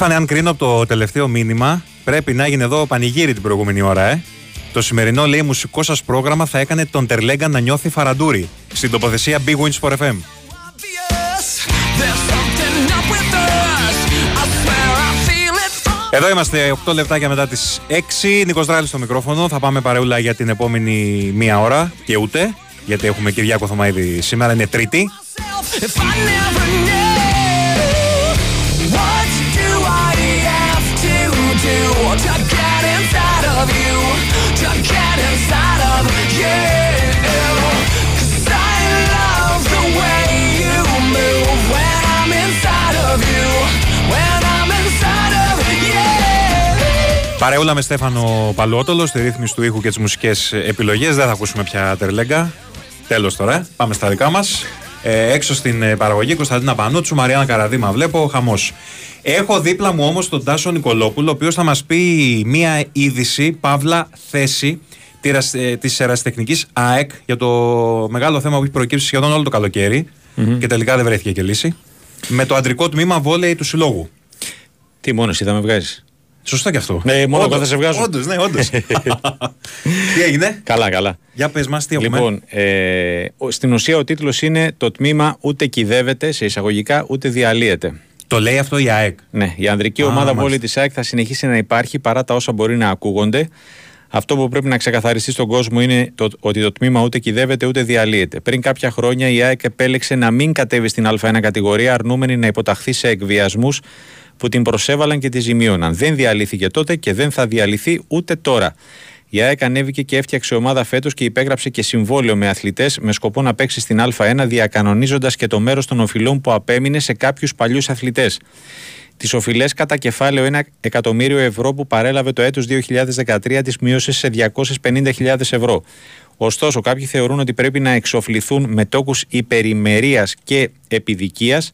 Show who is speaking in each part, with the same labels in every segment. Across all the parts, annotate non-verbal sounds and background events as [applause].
Speaker 1: Στέφανε, αν κρίνω από το τελευταίο μήνυμα, πρέπει να έγινε εδώ πανηγύρι την προηγούμενη ώρα, ε. Το σημερινό λέει μουσικό σας πρόγραμμα θα έκανε τον Τερλέγκα να νιώθει φαραντούρι στην τοποθεσία Big Wins for FM.
Speaker 2: There's something up with us. I swear I feel it all.
Speaker 1: Εδώ είμαστε 8 λεπτάκια μετά τις 6. Νίκος Δράλης στο μικρόφωνο. Θα πάμε παρεούλα για την επόμενη μία ώρα και ούτε. Γιατί έχουμε Κυριάκο Θωμαίδη σήμερα, είναι Τρίτη.
Speaker 2: If I never knew,
Speaker 1: Παρεούλα με Στέφανο Παλότολο στη ρύθμιση του ήχου και τις μουσικές επιλογές. Δεν θα ακούσουμε πια Τερλέγκα. Τέλος τώρα. ε. Πάμε στα δικά μας. Ε, έξω στην ε, παραγωγή Κωνσταντίνα Πανούτσου, Μαριάννα Καραδίμα βλέπω, χαμός. Έχω δίπλα μου όμως τον Τάσο Νικολόπουλο, ο οποίος θα μας πει μία είδηση, παύλα θέση της, ε, της ερασιτεχνικής ΑΕΚ για το μεγάλο θέμα που έχει προκύψει σχεδόν όλο το καλοκαιρι και τελικά δεν βρέθηκε και λύση. Με το αντρικό τμήμα βόλεϊ του συλλόγου.
Speaker 3: Τι μόνος εσύ θα με βγάζεις.
Speaker 1: Σωστό κι αυτό.
Speaker 3: Ναι, μόνο εγώ θα σε βγάζω.
Speaker 1: Όντως, ναι, όντως. [laughs] τι έγινε;
Speaker 3: Καλά, καλά.
Speaker 1: Για πες μας τι έχουμε.
Speaker 3: Λοιπόν, ε, ο- στην ουσία ο τίτλος είναι το τμήμα ούτε κυδεύεται σε εισαγωγικά ούτε διαλύεται.
Speaker 1: Το λέει αυτό η ΑΕΚ.
Speaker 3: Ναι, η ανδρική
Speaker 1: Α,
Speaker 3: ομάδα
Speaker 1: μάλιστα.
Speaker 3: βόλη της ΑΕΚ θα συνεχίσει να υπάρχει παρά τα όσα μπορεί να ακούγονται. Αυτό που πρέπει να ξεκαθαριστεί στον κόσμο είναι το, ότι το τμήμα ούτε κυδεύεται ούτε διαλύεται. Πριν κάποια χρόνια η ΑΕΚ επέλεξε να μην κατέβει στην Α1 κατηγορία, αρνούμενη να υποταχθεί σε εκβιασμούς που την προσέβαλαν και τη ζημίωναν. Δεν διαλύθηκε τότε και δεν θα διαλυθεί ούτε τώρα. Η ΑΕΚ ανέβηκε και έφτιαξε ομάδα φέτος και υπέγραψε και συμβόλαιο με αθλητές με σκοπό να παίξει στην Α1, διακανονίζοντας και το μέρος των οφειλών που απέμεινε σε κάποιους παλιούς αθλητές. Τις οφειλές κατά κεφάλαιο 1 εκατομμύριο ευρώ που παρέλαβε το έτος 2013 τις μείωσε σε 250.000 ευρώ. Ωστόσο, κάποιοι θεωρούν ότι πρέπει να εξοφληθούν με τόκους υπερημερίας και επιδικίας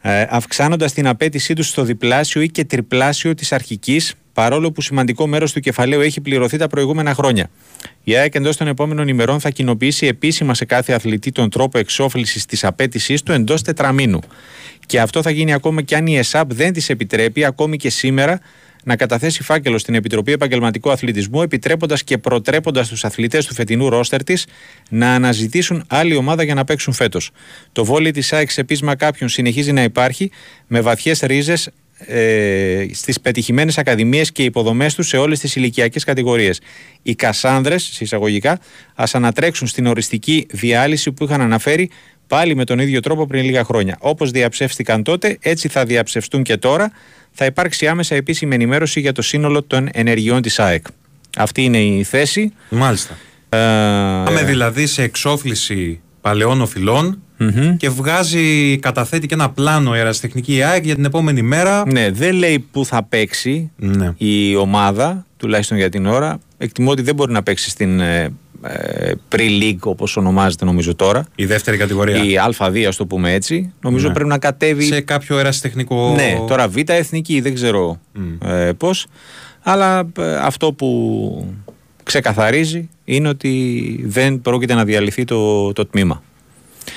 Speaker 3: ε, αυξάνοντας την απέτησή τους στο διπλάσιο ή και τριπλάσιο της αρχικής παρόλο που σημαντικό μέρος του κεφαλαίου έχει πληρωθεί τα προηγούμενα χρόνια. Η ΑΕΚ εντός των επόμενων ημερών θα κοινοποιήσει επίσημα σε κάθε αθλητή τον τρόπο εξόφλησης της απέτησής του εντός τετραμήνου. Και αυτό θα γίνει ακόμα και αν η ΕΣΑΠ δεν της επιτρέπει ακόμη και σήμερα να καταθέσει φάκελο στην Επιτροπή Επαγγελματικού Αθλητισμού, επιτρέποντας και προτρέποντας τους αθλητές του φετινού ρόστερ της να αναζητήσουν άλλη ομάδα για να παίξουν φέτος. Το βόλι της ΑΕΚ σε πείσμα κάποιων συνεχίζει να υπάρχει με βαθιές ρίζες ε, στις πετυχημένες ακαδημίες και υποδομές τους σε όλες τις ηλικιακές κατηγορίες. Οι Κασάνδρες, συσσαγωγικά, ας ανατρέξουν στην οριστική διάλυση που είχαν αναφέρει πάλι με τον ίδιο τρόπο πριν λίγα χρόνια. Όπως διαψεύστηκαν τότε, έτσι θα διαψευστούν και τώρα. Θα υπάρξει άμεσα επίσημη ενημέρωση για το σύνολο των ενεργειών της ΑΕΚ. Αυτή είναι η θέση.
Speaker 1: Μάλιστα.
Speaker 3: Ε,
Speaker 1: Πάμε δηλαδή σε εξόφληση παλαιών οφειλών και βγάζει, καταθέτει και ένα πλάνο η αεραστεχνική ΑΕΚ για την επόμενη μέρα.
Speaker 3: Ναι, δεν λέει που θα παίξει
Speaker 1: Ναι.
Speaker 3: η ομάδα, τουλάχιστον για την ώρα. Εκτιμώ ότι δεν μπορεί να παίξει στην ε, ε, pre-league όπως ονομάζεται νομίζω τώρα.
Speaker 1: Η δεύτερη κατηγορία.
Speaker 3: Η Α2 ας το πούμε έτσι. Νομίζω
Speaker 1: Ναι.
Speaker 3: πρέπει να κατέβει
Speaker 1: Σε κάποιο ερασιτεχνικό.
Speaker 3: Ναι, τώρα Β εθνική δεν ξέρω ε, πώς. Αλλά ε, αυτό που ξεκαθαρίζει είναι ότι δεν πρόκειται να διαλυθεί το, το τμήμα.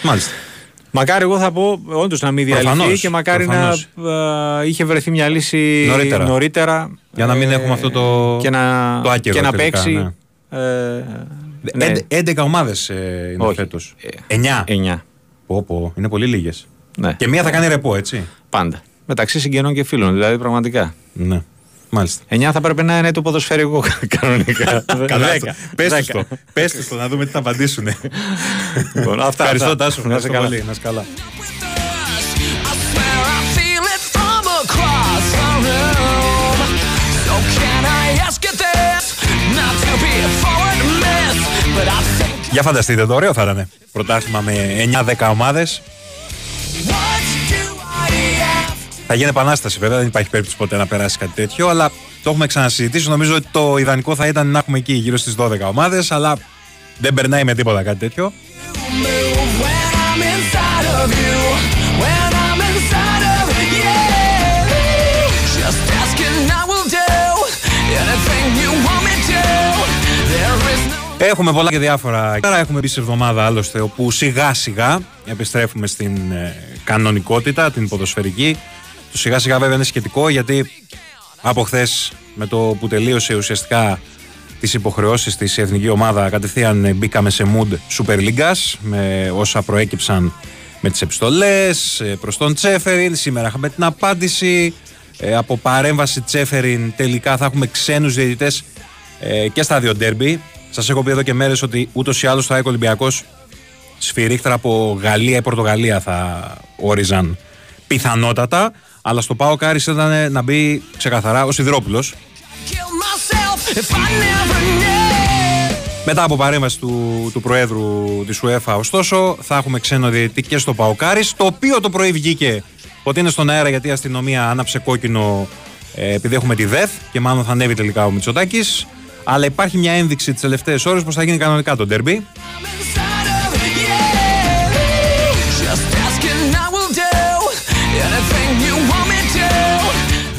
Speaker 1: Μάλιστα.
Speaker 3: Μακάρι εγώ θα πω όντως να μην διαλυθεί
Speaker 1: Προφανώς,
Speaker 3: και μακάρι
Speaker 1: προφανώς.
Speaker 3: να ε, είχε βρεθεί μια λύση
Speaker 1: Νωρίτερα.
Speaker 3: νωρίτερα,
Speaker 1: Για να μην έχουμε αυτό το-
Speaker 3: και να,
Speaker 1: το άκυρο
Speaker 3: και να
Speaker 1: τελικά,
Speaker 3: παίξει.
Speaker 1: ναι.
Speaker 3: ε, ναι,
Speaker 1: Έντε- 11 ομάδες είναι
Speaker 3: Όχι.
Speaker 1: φέτος.
Speaker 3: Ε,
Speaker 1: 9.
Speaker 3: εννιά.
Speaker 1: Πω, πω, είναι πολύ λίγες.
Speaker 3: Ναι,
Speaker 1: Και μία θα κάνει ρεπό, έτσι.
Speaker 3: πάντα. Μεταξύ συγγενών και φίλων, δηλαδή πραγματικά.
Speaker 1: Ναι. Μάλιστα.
Speaker 3: 9 θα πρέπει να είναι το ποδοσφαιρικό [laughs] κανονικά.
Speaker 1: Καλά,
Speaker 3: Δέκα.
Speaker 1: πες τους
Speaker 3: Δέκα.
Speaker 1: το. Πες τους το, να δούμε τι θα απαντήσουν.
Speaker 3: Λοιπόν, αυτά,
Speaker 1: Ευχαριστώ,
Speaker 3: αυτά.
Speaker 1: Τάσο.
Speaker 3: Να είστε
Speaker 1: Ευχαριστώ
Speaker 3: καλά.
Speaker 1: πολύ. Να είσαι καλά.
Speaker 2: I swear I feel it from across the room. So can I ask you this? Not to be a forward miss, but I think
Speaker 1: Για φανταστείτε το ωραίο θα ήταν. Πρωτάθλημα με 9-10
Speaker 2: ομάδες.
Speaker 1: Θα γίνει επανάσταση βέβαια, δεν υπάρχει περίπτωση ποτέ να περάσει κάτι τέτοιο, αλλά το έχουμε ξανασυζητήσει. Νομίζω ότι το ιδανικό θα ήταν να έχουμε εκεί γύρω στις 12 ομάδες, αλλά δεν περνάει με τίποτα κάτι τέτοιο.
Speaker 2: move when I'm inside of you? When I'm inside of you, just asking I will do anything you want me to. There is no
Speaker 1: Έχουμε πολλά και διάφορα. Τώρα έχουμε μπει σε εβδομάδα άλλωστε, όπου σιγά σιγά επιστρέφουμε στην ε, κανονικότητα, την ποδοσφαιρική. Το σιγά σιγά βέβαια είναι σχετικό γιατί από χθες με το που τελείωσε ουσιαστικά τις υποχρεώσεις της η εθνική ομάδα κατευθείαν ε, μπήκαμε σε mood Super League με όσα προέκυψαν με τις επιστολές ε, προς τον Τσέφεριν. Σήμερα είχαμε την απάντηση ε, από παρέμβαση Τσέφεριν τελικά θα έχουμε ξένους διαιτητές ε, και στα δύο ντέρμπι. Σας έχω πει εδώ και μέρες ότι ούτως ή άλλως θα ΑΕΚ Ολυμπιακός σφυρίχτρα από Γαλλία ή Πορτογαλία θα όριζαν πιθανότατα. Αλλά στο Πάο Κάρις ήταν να μπει ξεκαθαρά ο Σιδηρόπουλος
Speaker 2: kill myself if I never knew.
Speaker 1: Μετά από παρέμβαση του, του Προέδρου της UEFA, ωστόσο, θα έχουμε ξένο διαιτητή και στο Παοκάρι, το οποίο το πρωί βγήκε ότι είναι στον αέρα γιατί η αστυνομία άναψε κόκκινο ε, επειδή έχουμε τη ΔΕΘ και μάλλον θα ανέβει τελικά ο Μητσοτάκης. Αλλά υπάρχει μια ένδειξη τις τελευταίες ώρες πως θα γίνει κανονικά το ντέρμπι.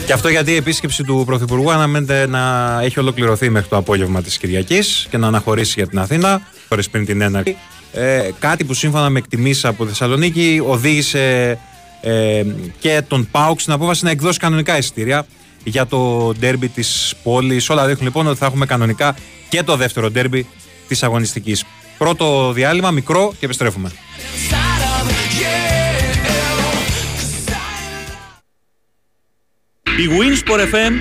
Speaker 1: Και αυτό γιατί η επίσκεψη του Πρωθυπουργού αναμένεται να έχει ολοκληρωθεί μέχρι το απόγευμα της Κυριακής και να αναχωρήσει για την Αθήνα, ώρε πριν την έναρξη. Ε, κάτι που σύμφωνα με εκτιμήσεις από τη Θεσσαλονίκη οδήγησε ε, και τον ΠΑΟΚ στην απόφαση να εκδώσει κανονικά εισιτήρια για το ντέρμπι της πόλης. Όλα δείχνουν λοιπόν ότι θα έχουμε κανονικά και το δεύτερο ντέρμπι της αγωνιστικής. Πρώτο διάλειμμα, μικρό και επιστρέφουμε.
Speaker 4: Η Winsport FM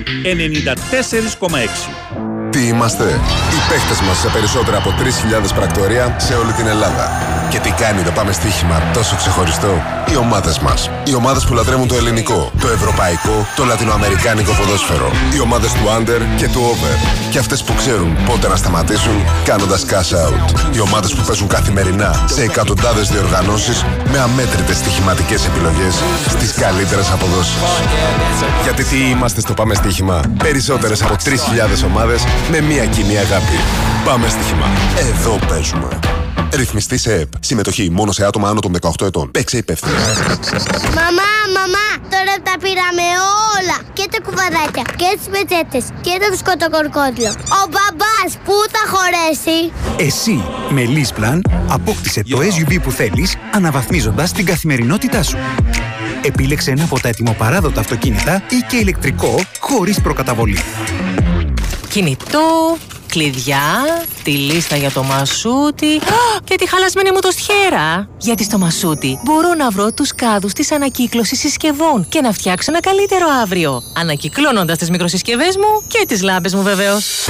Speaker 4: 94,6.
Speaker 5: Τι είμαστε, οι παίχτες μας σε περισσότερα από 3.000 πρακτορία σε όλη την Ελλάδα. Και τι κάνει το πάμε στοίχημα τόσο ξεχωριστό; Οι ομάδες μας. Οι ομάδες που λατρεύουν το ελληνικό, το ευρωπαϊκό, το λατινοαμερικάνικο ποδόσφαιρο. Οι ομάδες του under και του over. Και αυτές που ξέρουν πότε να σταματήσουν κάνοντας cash out. Οι ομάδες που παίζουν καθημερινά σε εκατοντάδες διοργανώσεις με αμέτρητες στοιχηματικές επιλογές στις καλύτερες αποδόσεις. Γιατί τι είμαστε στο Πάμε Στοίχημα; Περισσότερες από 3.000 ομάδες με μία κοινή αγάπη. Πάμε Στοίχημα. Εδώ παίζουμε. Ρυθμιστή σε ΕΠ. Συμμετοχή μόνο σε άτομα άνω των 18 ετών. Παίξε υπεύθυνα.
Speaker 6: Μαμά, μαμά, τώρα τα πήραμε όλα. Και τα κουβαδάκια, και τις πετσέτες, και το σκοτοκορκόδιλο. Ο μπαμπάς που θα χωρέσει;
Speaker 7: Εσύ, με Leaseplan, απόκτησε το SUV που θέλεις, αναβαθμίζοντας την καθημερινότητά σου. Επίλεξε ένα από τα ετοιμοπαράδοτα αυτοκίνητα ή και ηλεκτρικό, χωρίς προκαταβολή.
Speaker 8: Κινητό, κλειδιά, τη λίστα για το μασούτι Α, και τη χαλασμένη μου το στιέρα. Γιατί στο μασούτι μπορώ να βρω τους κάδους της ανακύκλωσης συσκευών και να φτιάξω ένα καλύτερο αύριο. Ανακυκλώνοντας τις μικροσυσκευές μου και τις λάμπες μου βεβαίως.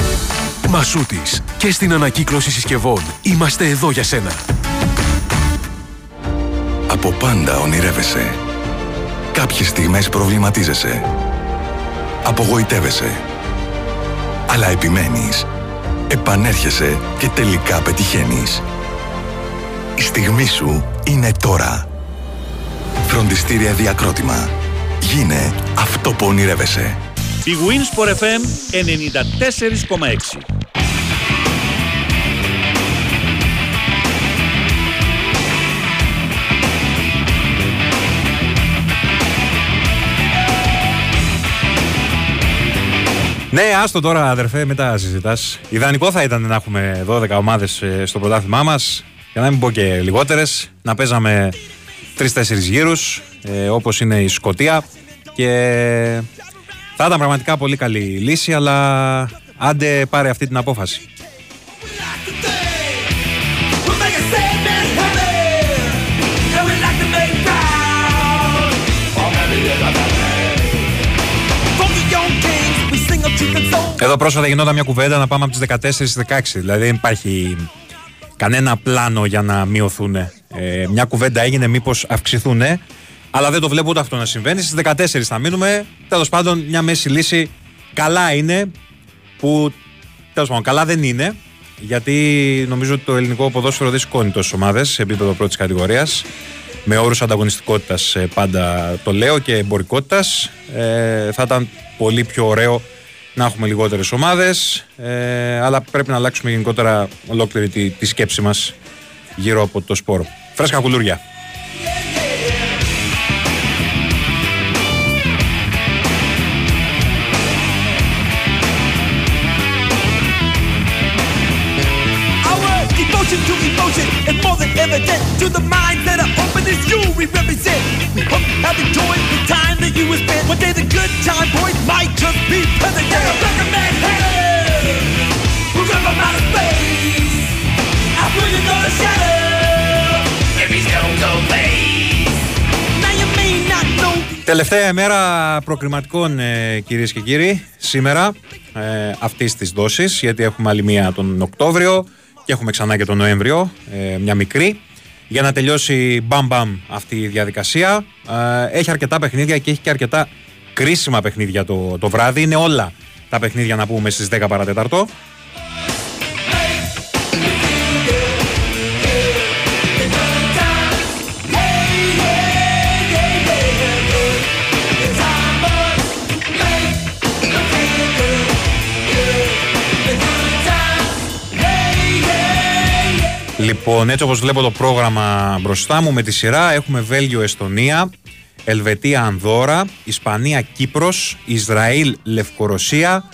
Speaker 9: Μασούτης. Και στην ανακύκλωση συσκευών. Είμαστε εδώ για σένα. Από πάντα ονειρεύεσαι. Κάποιες στιγμές προβληματίζεσαι. Απογοητεύεσαι. Αλλά επιμένεις. Επανέρχεσαι και τελικά πετυχαίνεις. Η στιγμή σου είναι τώρα. Φροντιστήρια Διακρότημα. Γίνε αυτό που ονειρεύεσαι.
Speaker 4: Η Winsport FM 94,6.
Speaker 1: Ναι, άστο τώρα, αδερφέ, μετά συζητάς. Ιδανικό θα ήταν να έχουμε 12 ομάδες στο πρωτάθλημά μας. Για να μην πω και λιγότερες. Να παίζαμε 3-4 γύρους, ε, όπως είναι η Σκωτία. Και θα ήταν πραγματικά πολύ καλή λύση, αλλά άντε πάρε αυτή την απόφαση. Εδώ πρόσφατα γινόταν μια κουβέντα να πάμε από τις 14 στις 16. Δηλαδή δεν υπάρχει κανένα πλάνο για να μειωθούν. Ε, μια κουβέντα έγινε μήπως αυξηθούν. Αλλά δεν το βλέπω ούτε αυτό να συμβαίνει. Στις 14 θα μείνουμε. Τέλος πάντων, μια μέση λύση καλά είναι. Που τέλος πάντων, καλά δεν είναι. Γιατί νομίζω ότι το ελληνικό ποδόσφαιρο δεν σηκώνει τόσες ομάδες σε επίπεδο πρώτης κατηγορίας. Με όρους ανταγωνιστικότητας πάντα το λέω και εμπορικότητας. Ε, θα ήταν πολύ πιο ωραίο να έχουμε λιγότερες ομάδες. Ε, αλλά πρέπει να αλλάξουμε γενικότερα ολόκληρη τη, τη σκέψη μας γύρω από το σπόρο. Φρέσκα κουλούρια.
Speaker 2: Devotion to emotion is more than evident to the minds that are open as you we represent. We hope you have enjoyed the time that you have spent. One day the good time boys might just be present. Yeah, I recommend hey, we're from outer space. I bring another shadow. If he's gonna go face. Now you may not know
Speaker 1: Τελευταία ημέρα προκριματικών ε, κυρίες και κύριοι σήμερα ε, αυτής της δόσης γιατί έχουμε άλλη μία τον Οκτώβριο και έχουμε ξανά και τον Νοέμβριο ε, μια μικρή. Για να τελειώσει μπαμ μπαμ αυτή η διαδικασία ε, έχει αρκετά παιχνίδια και έχει και αρκετά κρίσιμα παιχνίδια το, το βράδυ. Είναι όλα τα παιχνίδια να πούμε στις 10 παρατέταρτο Λοιπόν, έτσι όπως βλέπω το πρόγραμμα μπροστά μου με τη σειρά έχουμε Βέλγιο-Εστονία, Ελβετία-Ανδόρα, Ισπανία-Κύπρος, Ισραήλ-Λευκορωσία,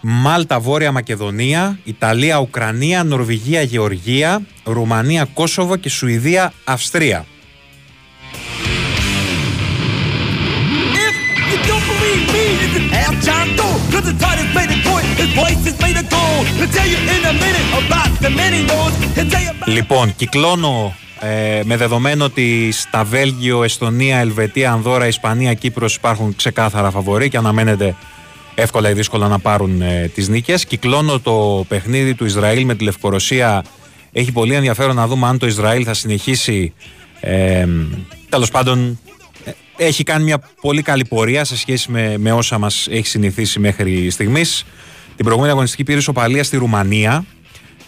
Speaker 1: Μάλτα-Βόρεια Μακεδονία, Ιταλία-Ουκρανία, Νορβηγία-Γεωργία, Ρουμανία-Κόσοβο και Σουηδία-Αυστρία.
Speaker 2: If Cause the Titans made a point, his voice is made a goal. He'll tell you in a minute about the many knows. He'll tell you about
Speaker 1: Λοιπόν, κυκλώνω ε, με δεδομένο ότι στα Βέλγιο, Εστονία, Ελβετία, Ανδόρα, Ισπανία, Κύπρος υπάρχουν ξεκάθαρα φαβοροί και αναμένεται εύκολα ή δύσκολα να πάρουν ε, τις νίκες. Κυκλώνω το παιχνίδι του Ισραήλ με τη Λευκορωσία. Έχει πολύ ενδιαφέρον να δούμε αν το Ισραήλ θα συνεχίσει ε, τέλος πάντων ε, έχει κάνει μια πολύ καλή πορεία σε σχέση με, με όσα μας έχει συνηθίσει μέχρι στιγμής. Την προηγούμενη αγωνιστική πήρε σοπαλία στη Ρουμανία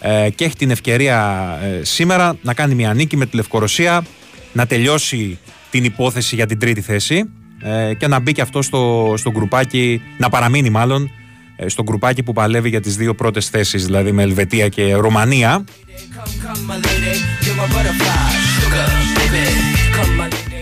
Speaker 1: ε, και έχει την ευκαιρία ε, σήμερα να κάνει μια νίκη με τη Λευκορωσία, να τελειώσει την υπόθεση για την τρίτη θέση ε, και να μπει και αυτό στο, στο γκρουπάκι, να παραμείνει μάλλον ε, στο γκρουπάκι που παλεύει για τις δύο πρώτες θέσεις, δηλαδή με Ελβετία και Ρουμανία.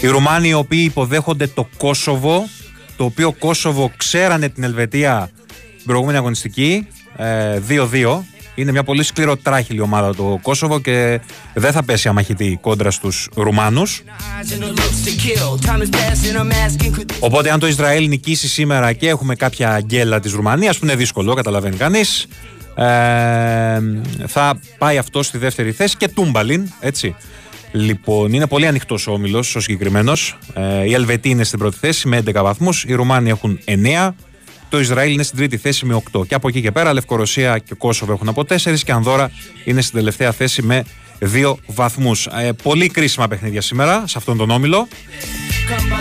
Speaker 1: Οι Ρουμάνοι οι οποίοι υποδέχονται το Κόσοβο, το οποίο Κόσοβο ξέρανε την Ελβετία την προηγούμενη αγωνιστική, ε, 2-2. Είναι μια πολύ σκληροτράχηλη ομάδα το Κόσοβο και δεν θα πέσει αμαχητή κόντρα στους Ρουμάνους. Οπότε αν το Ισραήλ νικήσει σήμερα και έχουμε κάποια γκέλα της Ρουμανίας που είναι δύσκολο, καταλαβαίνει κανείς, ε, θα πάει αυτό στη δεύτερη θέση και τούμπαλιν, έτσι. Λοιπόν, είναι πολύ ανοιχτός ο όμιλος, ο συγκεκριμένος. Ε, η Ελβετοί είναι στην πρώτη θέση με 11 βαθμούς. Οι Ρουμάνοι έχουν 9. Το Ισραήλ είναι στην τρίτη θέση με 8. Και από εκεί και πέρα, Λευκορωσία και Κόσοβο έχουν από 4 και Ανδώρα είναι στην τελευταία θέση με 2 βαθμούς. Ε, πολύ κρίσιμα παιχνίδια σήμερα σε αυτόν τον όμιλο.
Speaker 2: Come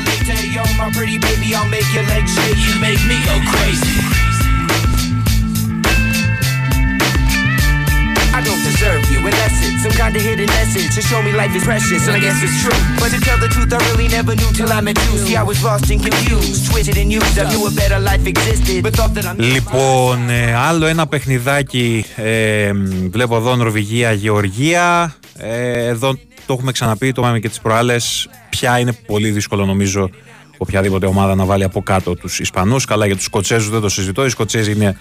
Speaker 2: you, and that's it. Some kind of hidden message to show me life is precious, and I guess it's true. But to tell the truth, I really never knew till I met you. See, I was lost and confused, twisted and used. I knew a better life existed, but thought that I'm.
Speaker 1: Λοιπόν, ε, άλλο ένα παιχνιδάκι. Ε, βλέπω εδώ Νορβηγία, Γεωργία. Ε, εδώ το έχουμε ξαναπεί, το είπαμε και τις προάλλες. Πια είναι πολύ δύσκολο νομίζω οποιαδήποτε ομάδα να βάλει από κάτω τους Ισπανούς. Καλά για τους Σκοτσέζους δεν το συζητώ. Οι Σκοτσέζοι είναι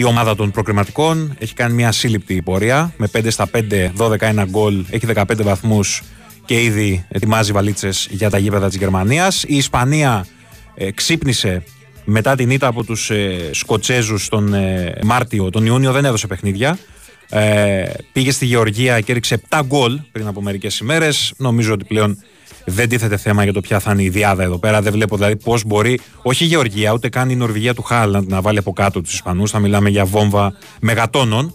Speaker 1: η ομάδα των προκριματικών. Έχει κάνει μια σύλληπτη πορεία με 5 στα 5, 12 γκολ. Έχει 15 βαθμούς και ήδη ετοιμάζει βαλίτσες για τα γήπεδα της Γερμανίας. Η Ισπανία ε, ξύπνησε μετά την ήττα από τους ε, Σκοτσέζους τον ε, Μάρτιο, τον Ιούνιο δεν έδωσε παιχνίδια. Ε, πήγε στη Γεωργία και έριξε 7 γκολ πριν από μερικές ημέρες. Νομίζω ότι πλέον δεν τίθεται θέμα για το ποια θα είναι η διάδα εδώ πέρα. Δεν βλέπω δηλαδή πώς μπορεί, όχι η Γεωργία, ούτε καν η Νορβηγία του Χάλαντ να βάλει από κάτω τους Ισπανούς. Θα μιλάμε για βόμβα μεγατόνων.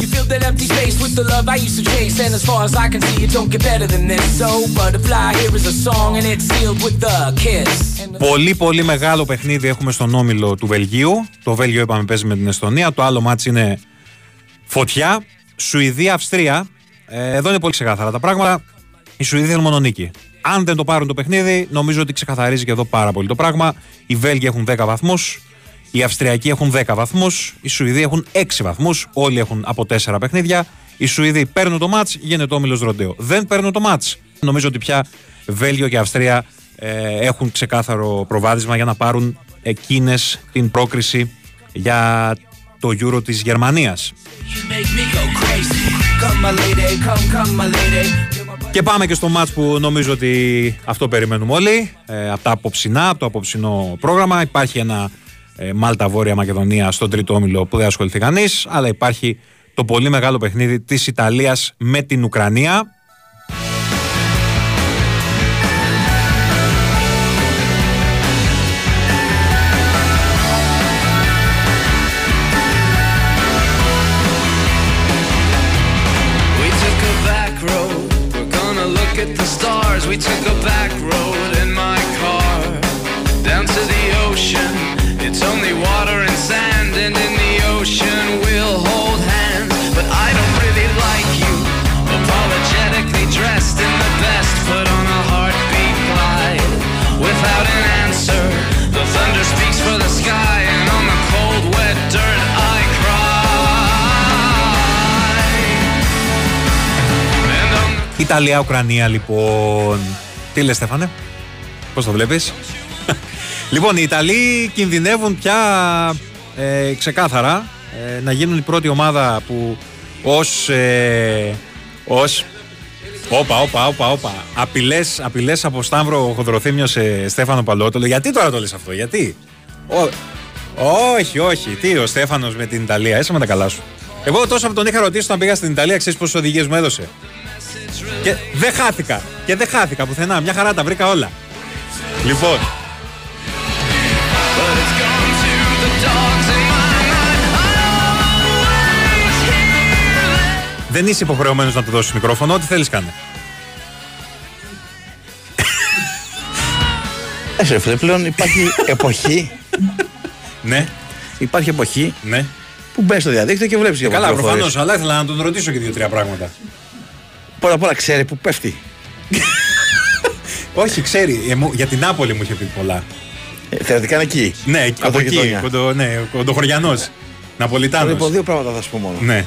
Speaker 2: You fill that empty space with the love I used to chase, and as far as I can see, it don't get better than this. So, Butterfly, here is a song, and it's sealed with the kiss.
Speaker 1: Πολύ πολύ μεγάλο παιχνίδι έχουμε στον όμιλο του Βελγίου. Το Βέλγιο είπαμε παίζει με την Εστονία. Το άλλο μάτς είναι φωτιά. Σουηδία-Αυστρία. Ε, εδώ είναι πολύ ξεκάθαρα τα πράγματα. Οι Σουηδοί θέλουν μόνο νίκη. Αν δεν το πάρουν το παιχνίδι, νομίζω ότι ξεκαθαρίζει και εδώ πάρα πολύ το πράγμα. Οι Βέλγοι έχουν 10 βαθμούς. Οι Αυστριακοί έχουν 10 βαθμούς. Οι Σουηδοί έχουν 6 βαθμούς. Όλοι έχουν από 4 παιχνίδια. Οι Σουηδοί παίρνουν το μάτς, γίνεται ο όμιλος Ροντέο. Δεν παίρνουν το μάτς. Νομίζω ότι πια Βέλγιο και Αυστρία ε, έχουν ξεκάθαρο προβάδισμα για να πάρουν εκείνες την πρόκριση για το Euro της Γερμανίας.
Speaker 2: You make me go crazy. Come, my lady, come, come, my lady.
Speaker 1: Και πάμε και στο μάτς που νομίζω ότι αυτό περιμένουμε όλοι. Ε, από τα απόψινά, από το απόψινό πρόγραμμα. Υπάρχει ένα ε, Μάλτα Βόρεια Μακεδονία στον τρίτο όμιλο που δεν ασχοληθεί κανείς. Αλλά υπάρχει το πολύ μεγάλο παιχνίδι της Ιταλίας με την Ουκρανία.
Speaker 10: ocean. It's only water and sand, and in the ocean we'll hold hands. But I don't really like you. Apologetically dressed in the best, put on a heartbeat glide without an answer. The thunder speaks for the sky, and on the cold, wet dirt I cry. And on the
Speaker 1: Ιταλία-Ουκρανία λοιπόν. Τι λες Στέφανε, πώς το βλέπεις. Λοιπόν, οι Ιταλοί κινδυνεύουν πια ε, ξεκάθαρα ε, να γίνουν η πρώτη ομάδα που ως, ε, ως Όπα, όπα, όπα, όπα. Απειλές, απειλές από Σταύρο Χοδροθύμιο σε Στέφανο Παλότολο. Γιατί τώρα το λες αυτό, γιατί; Ω- όχι, όχι. Τι, ο Στέφανος με την Ιταλία. Έσε με τα καλά σου. Εγώ τόσο που τον είχα ρωτήσει όταν πήγα στην Ιταλία, ξέρεις πόσες οδηγίες μου έδωσε. Και δεν χάθηκα. Και δεν χάθηκα πουθενά. Μια χαρά τα βρήκα όλα. Λοιπόν, δεν είσαι υποχρεωμένος να του δώσεις μικρόφωνο. Ό,τι θέλεις κάνε.
Speaker 11: Έσαι φίλε, πλέον υπάρχει [laughs] εποχή,
Speaker 1: Ναι,
Speaker 11: υπάρχει εποχή
Speaker 1: ναι.
Speaker 11: που μπαίνεις στο διαδίκτυο και βλέπεις για
Speaker 1: Καλά,
Speaker 11: πληροφορίες.
Speaker 1: προφανώς, αλλά ήθελα να τον ρωτήσω και δύο-τρία πράγματα.
Speaker 11: Πρώτα απ' όλα ξέρει που πέφτει. [laughs]
Speaker 1: Όχι, ξέρει. ε, μου- για την Νάπολη μου είχε πει πολλά.
Speaker 11: Ε, θεωρητικά είναι εκεί.
Speaker 1: Ναι, από εκεί.
Speaker 11: Κοντογειτονιά.
Speaker 1: Κοντο, ναι, κοντοχωριανός. Ναπολιτάνος.
Speaker 11: Λοιπόν, δύο πράγματα θα σου πω μόνο.
Speaker 1: Ναι,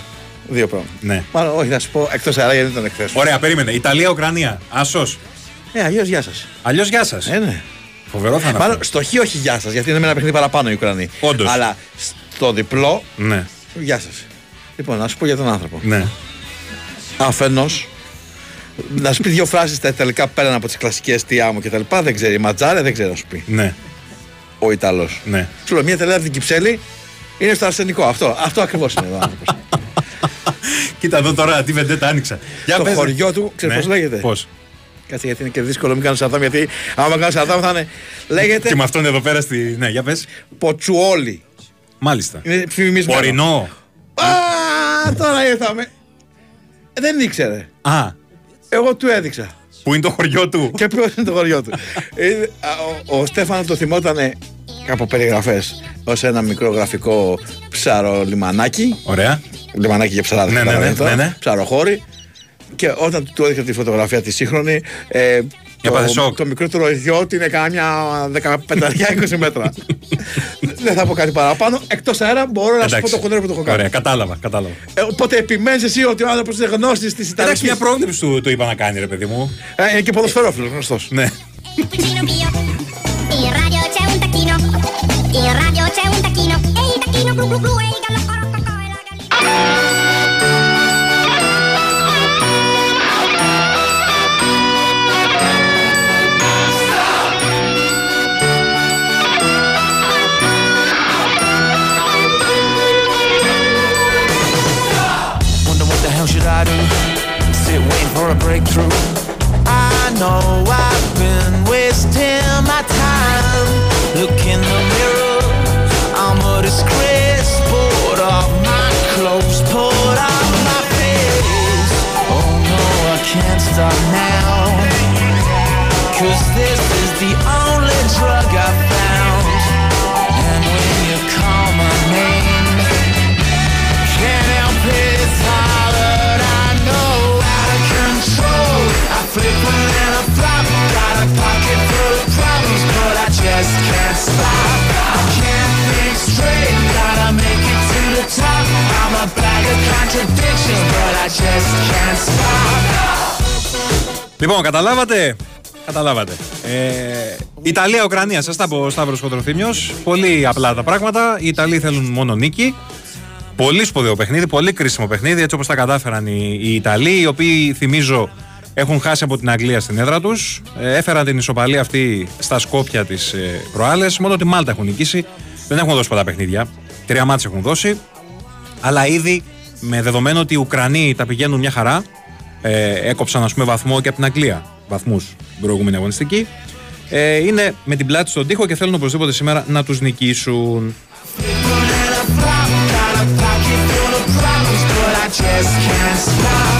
Speaker 11: Δύο πράγματα.
Speaker 1: ναι.
Speaker 11: Μάλλον όχι, θα σου πω εκτός αέρα γιατί δεν τον εκθέσω.
Speaker 1: Ωραία, περίμενε. Ιταλία-Ουκρανία. Άσος.
Speaker 11: Ε, αλλιώς γεια σας.
Speaker 1: Αλλιώς γεια σας.
Speaker 11: Ε, ναι.
Speaker 1: Φοβερό θα είναι
Speaker 11: Μάλλον
Speaker 1: αυτό.
Speaker 11: στο χ όχι γεια σας, γιατί είναι με ένα παιχνίδι παραπάνω οι Ουκρανοί.
Speaker 1: Όντως.
Speaker 11: Αλλά στο διπλό,
Speaker 1: Ναι,
Speaker 11: γεια σας. Λοιπόν, να σου πω για τον άνθρωπο.
Speaker 1: ναι.
Speaker 11: Αφενός, να σου πει δύο φράσεις στα Ιταλικά πέραν από τις κλασικές τι άμμο και τα λοιπά. Δεν ξέρει. Ματζάρε δεν ξέρει να σου πει.
Speaker 1: Ναι,
Speaker 11: Ο Ιταλός.
Speaker 1: ναι.
Speaker 11: Σου λέω μια τελεία από την Κυψέλη είναι στο αρσενικό. Αυτό, αυτό ακριβώς είναι ο άνθρωπος. [laughs]
Speaker 1: Κοίτα εδώ τώρα τι βεντέτα άνοιξα. Για
Speaker 11: Το
Speaker 1: πες,
Speaker 11: χωριό του, ξέρεις
Speaker 1: Ναι,
Speaker 11: πώς λέγεται;
Speaker 1: Πώς;
Speaker 11: Κάτσε γιατί είναι και δύσκολο, μην κάνω σαρδάμ. Γιατί άμα κάνω σαρδάμ θα είναι. Λέγεται
Speaker 1: Και με αυτόν εδώ πέρα στη. Ναι, για πες.
Speaker 11: Ποτσουόλι.
Speaker 1: Μάλιστα.
Speaker 11: Είναι φημισμένο.
Speaker 1: Ορεινό.
Speaker 11: Α, τώρα ήρθαμε. Ε, Δεν ήξερε.
Speaker 1: Α,
Speaker 11: Εγώ του έδειξα.
Speaker 1: που είναι το χωριό του;
Speaker 11: Και ποιος είναι το χωριό του; Είναι- α, ο, ο Στέφανος το θυμόταν από περιγραφές ως ένα μικρό γραφικό ψαρολιμανάκι.
Speaker 1: Ωραία.
Speaker 11: Λιμανάκι για ψαράδες.
Speaker 1: Ναι, ναι, ναι, ναι, ναι.
Speaker 11: Ψαροχώρι. Και όταν του έδειξα τη φωτογραφία τη σύγχρονη, ε,
Speaker 1: Έπαθε
Speaker 11: το,
Speaker 1: σοκ.
Speaker 11: το μικρότερο ιδιό του είναι καμιά 15-20 [laughs] μέτρα. Δεν θα πω κάτι παραπάνω. Εκτός αέρα μπορώ να σου πω
Speaker 1: Εντάξει.
Speaker 11: το χοντρό που το έχω κάνει.
Speaker 1: Ωραία, κατάλαβα, κατάλαβα.
Speaker 11: Ε, οπότε επιμένεις εσύ ότι ο άνθρωπος είναι γνώστης της
Speaker 1: Εντάξει,
Speaker 11: Ιταλικής.
Speaker 1: μια πρόβλεψη του το είπα να κάνει, ρε παιδί μου.
Speaker 11: Ε, είναι και ποδοσφαιρόφιλος γνωστός.
Speaker 1: Ναι.
Speaker 6: In radio c'è un tacchino, e il tacchino blu blu blu e il gallo e la gallina.
Speaker 2: Wonder what the hell should I do? Sit waiting for a breakthrough. I know I've can't stop now. Cause this is the only drug I found. And when you call my name, can't help it, it's hollered. I know out of control. I flip and I flop. Got a pocket full of problems, but I just can't stop. I can't think straight. The top. I'm a bag of contradictions, but I just can't stop.
Speaker 1: Λοιπόν, καταλάβατε; Καταλάβατε. Ε, Ιταλία-Ουκρανία, σας τα πω ο Σταύρος Κοντροθύμιο. Πολύ απλά τα πράγματα. Οι Ιταλοί θέλουν μόνο νίκη. Πολύ σπουδαίο παιχνίδι, πολύ κρίσιμο παιχνίδι, έτσι όπως τα κατάφεραν οι, οι Ιταλοί, οι οποίοι θυμίζω έχουν χάσει από την Αγγλία στην έδρα τους. Ε, έφεραν την ισοπαλία αυτή στα σκόπια της ε, προάλλες. Μόνο τη Μάλτα έχουν νικήσει. Δεν έχουν δώσει πολλά παιχνίδια. Τρία μάτια έχουν δώσει. Αλλά ήδη με δεδομένο ότι οι Ουκρανοί τα πηγαίνουν μια χαρά, ε, έκοψαν ας πούμε βαθμό και από την Αγγλία. Βαθμούς την προηγούμενη αγωνιστική. Ε, είναι με την πλάτη στον τοίχο και θέλουν οπωσδήποτε σήμερα να τους νικήσουν.
Speaker 2: Got a pocket full of problems, but I just can't stop.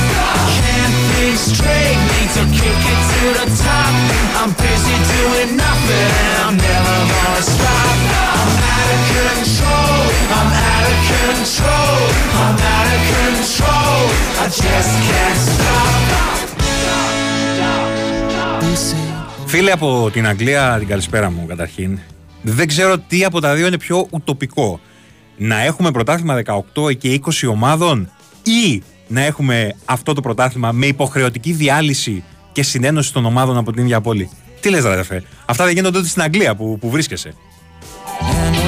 Speaker 2: Can't think straight, need to kick it to the top. I'm busy doing nothing, and I'm never gonna stop. I'm out of control, I'm out of control, I'm out of control. I just can't stop. You see.
Speaker 1: Φίλε από την Αγγλία, την καλησπέρα μου καταρχήν. Δεν ξέρω τι από τα δύο είναι πιο ουτοπικό. Να έχουμε πρωτάθλημα 18 και 20 ομάδων ή να έχουμε αυτό το πρωτάθλημα με υποχρεωτική διάλυση και συνένωση των ομάδων από την ίδια πόλη. Τι λες ρε αδερφέ, αυτά δεν γίνονται ούτε στην Αγγλία που, που βρίσκεσαι.
Speaker 2: And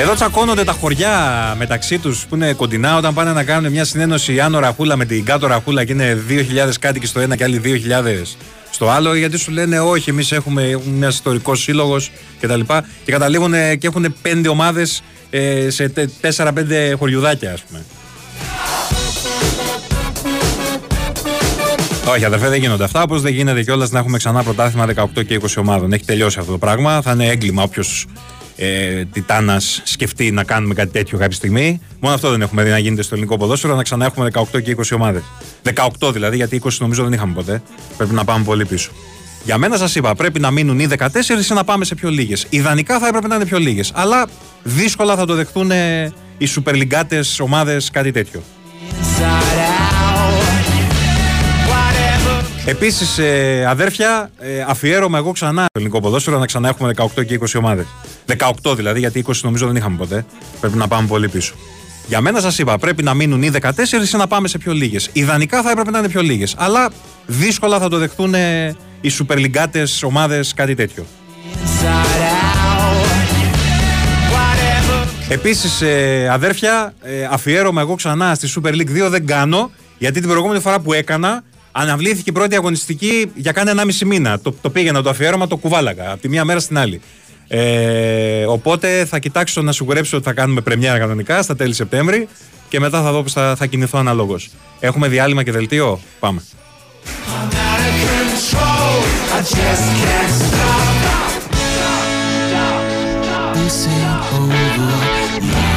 Speaker 1: Εδώ τσακώνονται τα χωριά μεταξύ τους που είναι κοντινά όταν πάνε να κάνουν μια συνένωση η Άνω Ραχούλα με την Κάτω Ραχούλα και είναι 2.000 κάτοικοι στο ένα και άλλοι 2.000 στο άλλο, γιατί σου λένε όχι, εμείς έχουμε, έχουμε μια ιστορικός σύλλογος κτλ. Και, και καταλήγουν ε, και έχουν πέντε ομάδες σε 4-5 χωριουδάκια, ας πούμε. Όχι, αδερφέ, δεν γίνονται αυτά. Όπως δεν γίνεται κιόλας να έχουμε ξανά πρωτάθλημα 18 και 20 ομάδων. Έχει τελειώσει αυτό το πράγμα. Θα είναι έγκλημα όποιος ε, τιτάνας σκεφτεί να κάνουμε κάτι τέτοιο κάποια στιγμή. Μόνο αυτό δεν έχουμε δει να γίνεται στο ελληνικό ποδόσφαιρο, να ξανά έχουμε 18 και 20 ομάδες. 18 δηλαδή, γιατί 20 νομίζω δεν είχαμε ποτέ. Πρέπει να πάμε πολύ πίσω. Για μένα σας είπα, πρέπει να μείνουν ή 14 ή να πάμε σε πιο λίγες. Ιδανικά θα έπρεπε να είναι πιο λίγες. Αλλά δύσκολα θα το δεχτούν ε, οι σούπερ λιγκάτε ομάδες κάτι τέτοιο. Επίσης, ε, αδέρφια, ε, αφιέρωμα εγώ ξανά στο ελληνικό ποδόσφαιρο να ξανά έχουμε 18 και 20 ομάδες. 18 δηλαδή, γιατί 20 νομίζω δεν είχαμε ποτέ. Πρέπει να πάμε πολύ πίσω. Για μένα σας είπα, πρέπει να μείνουν ή 14 ή να πάμε σε πιο λίγες. Ιδανικά θα έπρεπε να είναι πιο λίγες. Αλλά δύσκολα θα το δεχτούν ε, οι σούπερ λιγκάτε ομάδες κάτι τέτοιο.
Speaker 2: Inside out. Whatever.
Speaker 1: Επίσης, ε, αδέρφια, ε, αφιέρωμα εγώ ξανά στη Super League 2 δεν κάνω, γιατί την προηγούμενη φορά που έκανα, αναβλήθηκε η πρώτη αγωνιστική για κάνα 1,5 μήνα. Το, το πήγαινα το αφιέρωμα, το κουβάλαγα από τη μία μέρα στην άλλη. Ε, οπότε θα κοιτάξω να σιγουρέψω ότι θα κάνουμε πρεμιέρα κανονικά στα τέλη Σεπτέμβρη και μετά θα δω πως θα, θα κινηθώ αναλόγως. Έχουμε διάλειμμα και δελτίο; Πάμε.
Speaker 2: I'm out of control. I just can't stop. This ain't over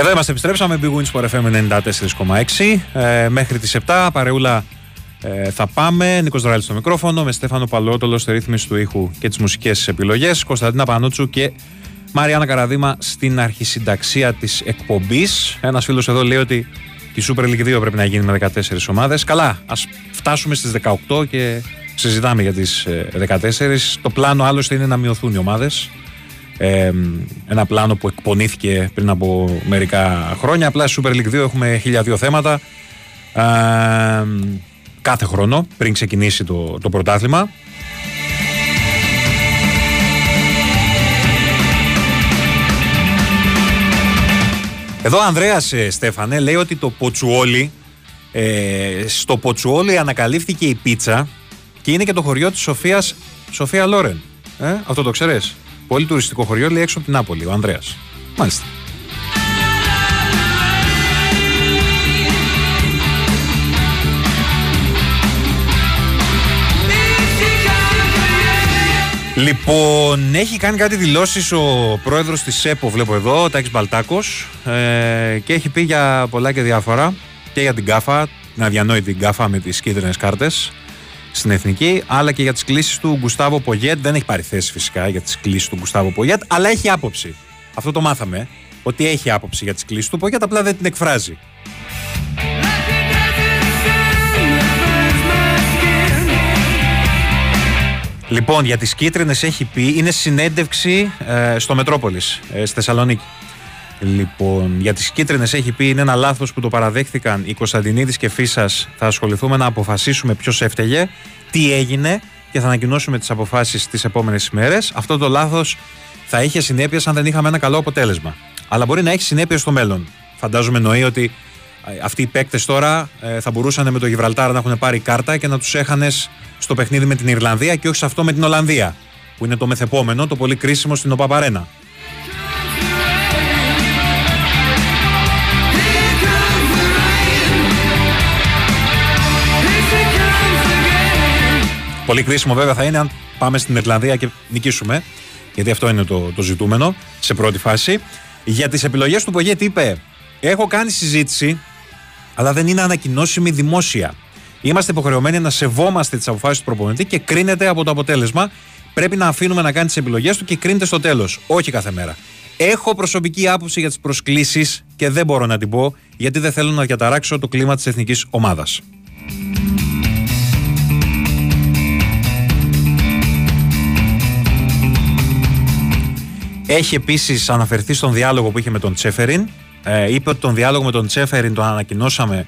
Speaker 1: Εδώ είμαστε, επιστρέψαμε. Big Wins for FM 94,6. Ε, μέχρι τις 7 παρεούλα ε, θα πάμε. Νίκος Δράλης στο μικρόφωνο με Στέφανο Παλαιότολο στη ρύθμιση του ήχου και τις μουσικές επιλογές. Κωνσταντίνα Πανούτσου και Μαριάννα Καραδίμα στην αρχισυνταξία της εκπομπής. Ένας φίλος εδώ λέει ότι η Super League 2 πρέπει να γίνει με 14 ομάδες. Καλά, ας φτάσουμε στις 18 και συζητάμε για τις ε, 14. Το πλάνο άλλωστε είναι να μειωθούν οι ομάδες. Ε, ένα πλάνο που εκπονήθηκε πριν από μερικά χρόνια. Απλά στη Super League 2 έχουμε χίλια δύο θέματα ε, κάθε χρόνο πριν ξεκινήσει το, το πρωτάθλημα. Εδώ ο Ανδρέας ε, Στέφανε λέει ότι το Ποτσουόλι ε, στο Ποτσουόλι ανακαλύφθηκε η πίτσα και είναι και το χωριό της Σοφίας Σοφία Λόρεν. Ε, αυτό το ξέρεις; Πολύ τουριστικό χωριό λέει έξω από την Νάπολη, ο Ανδρέας. Μάλιστα. Λοιπόν, έχει κάνει κάτι δηλώσεις ο πρόεδρος της ΣΕΠΟ, βλέπω εδώ, ο Τάκης Μπαλτάκος, ε, και έχει πει για πολλά και διάφορα και για την ΚΑΦΑ, την αδιανόητη ΚΑΦΑ με τις κίτρινες κάρτες στην εθνική, αλλά και για τις κλήσεις του Γκουστάβο Πογέτ. Δεν έχει πάρει θέση φυσικά για τις κλήσεις του Γκουστάβο Πογέτ, αλλά έχει άποψη. Αυτό το μάθαμε, ότι έχει άποψη για τις κλήσεις του Πογέτ, απλά δεν την εκφράζει. Λοιπόν, για τις κίτρινες έχει πει, είναι συνέντευξη ε, στο Μετρόπολης, ε, στη Θεσσαλονίκη. Λοιπόν, για τις κίτρινες έχει πει, είναι ένα λάθος που το παραδέχθηκαν οι Κωνσταντινίδης και Φίσας. Θα ασχοληθούμε να αποφασίσουμε ποιος έφταιγε, τι έγινε και θα ανακοινώσουμε τις αποφάσεις τις επόμενες ημέρες. Αυτό το λάθος θα είχε συνέπειες αν δεν είχαμε ένα καλό αποτέλεσμα. Αλλά μπορεί να έχει συνέπειες στο μέλλον. Φαντάζομαι εννοεί ότι ε, αυτοί οι παίκτες τώρα ε, θα μπορούσαν με το Γιβραλτάρ να έχουν πάρει κάρτα και να τους έχανες στο παιχνίδι με την Ιρλανδία και όχι σε αυτό με την Ολλανδία. Που είναι το μεθεπόμενο, το πολύ κρίσιμο στην ΟΠΑΠΑΡΕΝΑ. Πολύ κρίσιμο βέβαια θα είναι αν πάμε στην Ιρλανδία και νικήσουμε. Γιατί αυτό είναι το, το ζητούμενο σε πρώτη φάση. Για τις επιλογές του Πογέτη είπε: Έχω κάνει συζήτηση, αλλά δεν είναι ανακοινώσιμη δημόσια. Είμαστε υποχρεωμένοι να σεβόμαστε τις αποφάσεις του προπονητή και κρίνεται από το αποτέλεσμα. Πρέπει να αφήνουμε να κάνει τις επιλογές του και κρίνεται στο τέλος. Όχι κάθε μέρα. Έχω προσωπική άποψη για τις προσκλήσεις και δεν μπορώ να την πω γιατί δεν θέλω να διαταράξω το κλίμα της εθνικής ομάδας. Έχει επίσης αναφερθεί στον διάλογο που είχε με τον Τσέφεριν. Ε, είπε ότι τον διάλογο με τον Τσέφεριν τον ανακοινώσαμε.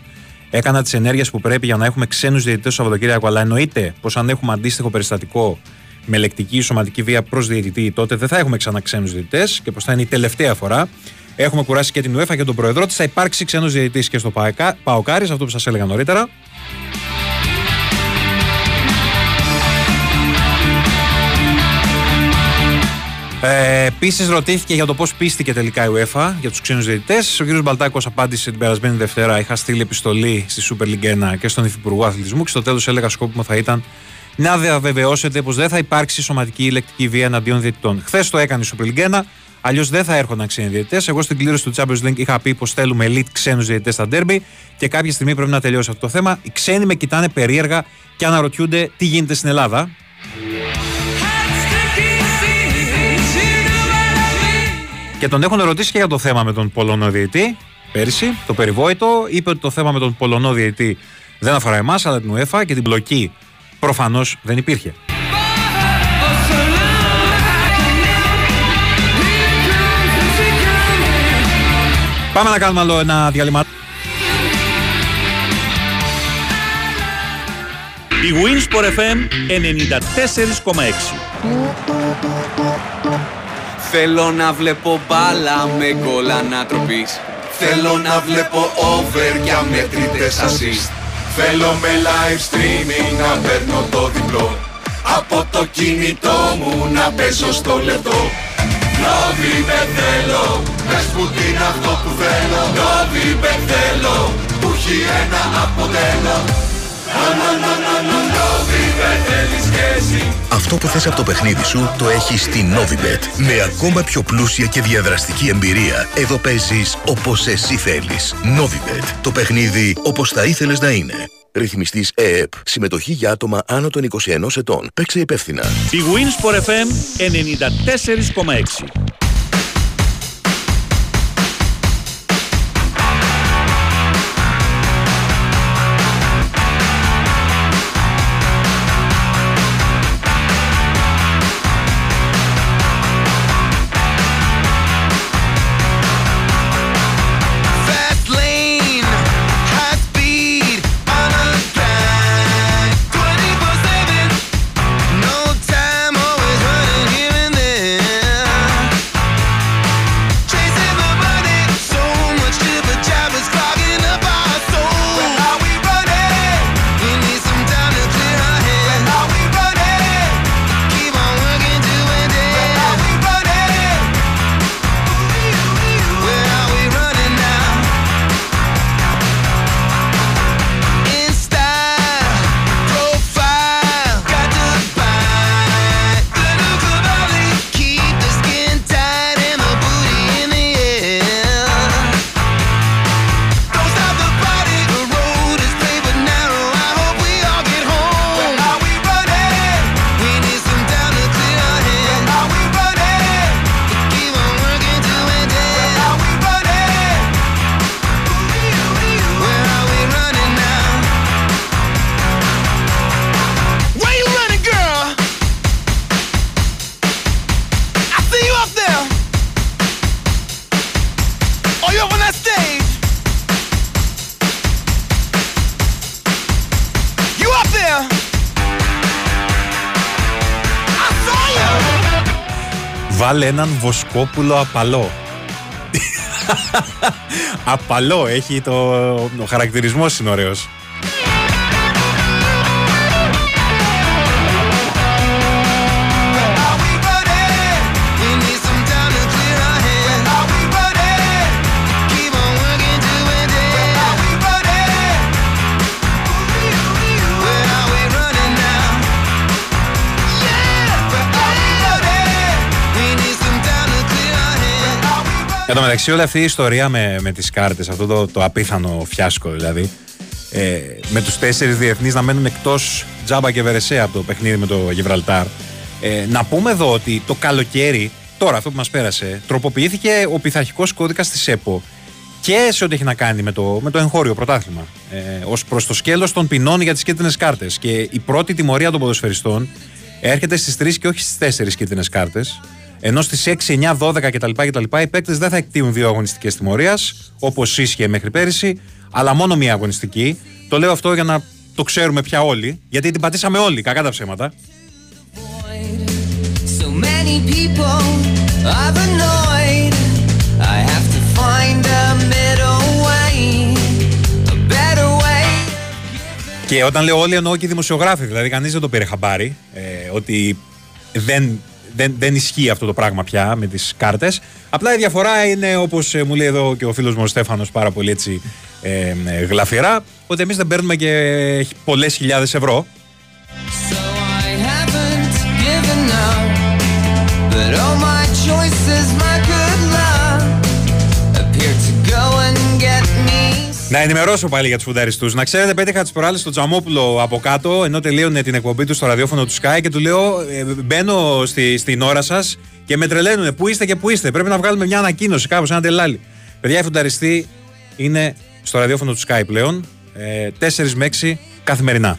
Speaker 1: Έκανα τις ενέργειες που πρέπει για να έχουμε ξένους διαιτητές το Σαββατοκύριακο. Αλλά εννοείται πως αν έχουμε αντίστοιχο περιστατικό με λεκτική ή σωματική βία προς διαιτητή, τότε δεν θα έχουμε ξανά ξένους διαιτητές και πως θα είναι η τελευταία φορά. Έχουμε κουράσει και την UEFA και τον Προεδρό της. Θα υπάρξει ξένος διαιτητής και στο Παοκάρι, αυτό που σας έλεγα νωρίτερα. Ε, Επίσης, ρωτήθηκε για το πώς πίστηκε τελικά η UEFA για τους ξένους διαιτητές. Ο κ. Μπαλτάκος απάντησε την περασμένη Δευτέρα. Είχα στείλει επιστολή στη Super League 1 και στον Υφυπουργό Αθλητισμού και στο τέλος έλεγα σκόπιμο θα ήταν να διαβεβαιώσετε πως δεν θα υπάρξει σωματική ηλεκτρική βία εναντίον διαιτητών. Χθες το έκανε η Super League 1, αλλιώς δεν θα έρχονταν ξένοι διαιτητές. Εγώ στην κλήρωση του Champions League είχα πει πως θέλουμε elite ξένους διαιτητές στα derby και κάποια στιγμή πρέπει να τελειώσει αυτό το θέμα. Οι ξένοι με κοιτάνε περίεργα και αναρωτιούνται τι γίνεται στην Ελλάδα. Και τον έχουν ρωτήσει και για το θέμα με τον Πολωνό διαιτή πέρσι, το περιβόητο. Είπε ότι το θέμα με τον Πολωνό διαιτή δεν αφορά εμάς, αλλά την UEFA και την μπλοκή προφανώς δεν υπήρχε. Πάμε να κάνουμε άλλο ένα διάλειμμα.
Speaker 4: Η Winsport FM 94,6
Speaker 12: Θέλω να βλέπω μπάλα με γκολ ανατροπής. Θέλω να βλέπω over για αμετρητές assist. Θέλω με live streaming να παίρνω το διπλό. Από το κινητό μου να παίζω στο λεπτό. Νόβι θέλω, πες που είναι αυτό που θέλω. Νόβι θέλω, που έχει ένα αποτέλο
Speaker 13: Αυτό που θες από το παιχνίδι σου το έχεις στη Novibet. Με ακόμα πιο πλούσια και διαδραστική εμπειρία. Εδώ παίζεις όπως εσύ θέλεις. Novibet. Το παιχνίδι όπως θα ήθελες να είναι. Ρυθμιστής ΕΕΠ. Συμμετοχή για άτομα άνω των 21 ετών. Παίξε υπεύθυνα.
Speaker 4: Η Winsport FM 94,6.
Speaker 1: Έναν βοσκόπουλο απαλό. [laughs] απαλό, έχει το. Ο χαρακτηρισμός είναι ωραίος. Τω μεταξύ, όλη αυτή η ιστορία με, με τις κάρτες, αυτό το, το απίθανο φιάσκο δηλαδή, ε, με τους τέσσερις διεθνείς να μένουν εκτός Τζάμπα και Βερεσέ από το παιχνίδι με το Γιβραλτάρ. Ε, να πούμε εδώ ότι το καλοκαίρι, τώρα αυτό που μας πέρασε, τροποποιήθηκε ο πειθαρχικός κώδικας της ΕΠΟ και σε ό,τι έχει να κάνει με το, με το εγχώριο πρωτάθλημα. Ε, Ω προς το σκέλος των ποινών για τις κίτρινες κάρτες. Και η πρώτη τιμωρία των ποδοσφαιριστών έρχεται στις 3 και όχι στις 4 κίτρινες κάρτες. Ενώ στις 6, 9, 12 κτλ. κτλ οι παίκτες δεν θα εκτείουν δύο αγωνιστικές τιμωρίας, όπως ίσχυε μέχρι πέρυσι, αλλά μόνο μία αγωνιστική. Το λέω αυτό για να το ξέρουμε πια όλοι, γιατί την πατήσαμε όλοι, κακά τα ψέματα.
Speaker 2: So many people are annoyed. I have to find a middle way, a better way.
Speaker 1: Και όταν λέω όλοι εννοώ και οι δημοσιογράφοι, δηλαδή κανείς δεν το πήρε χαμπάρι, ε, ότι δεν, δεν, δεν ισχύει αυτό το πράγμα πια με τις κάρτες. Απλά η διαφορά είναι όπως μου λέει εδώ και ο φίλος μου ο Στέφανος πάρα πολύ έτσι ε, ε, γλαφυρά, ότι εμείς δεν παίρνουμε και πολλές χιλιάδες ευρώ.
Speaker 2: So I haven't given up, but all my choices,
Speaker 1: Να ενημερώσω πάλι για τους φουνταριστούς. Να ξέρετε, πέτυχα τις προάλλες στον Τζαμόπουλο από κάτω, ενώ τελείωνε την εκπομπή του στο ραδιόφωνο του Sky και του λέω: ε, Μπαίνω στη, στην ώρα σας και με τρελαίνουν. Πού είστε και πού είστε; Πρέπει να βγάλουμε μια ανακοίνωση κάπως, ένα τελάλι. Παιδιά, οι φουνταριστοί είναι στο ραδιόφωνο του Sky πλέον, ε, 4 με 6 καθημερινά.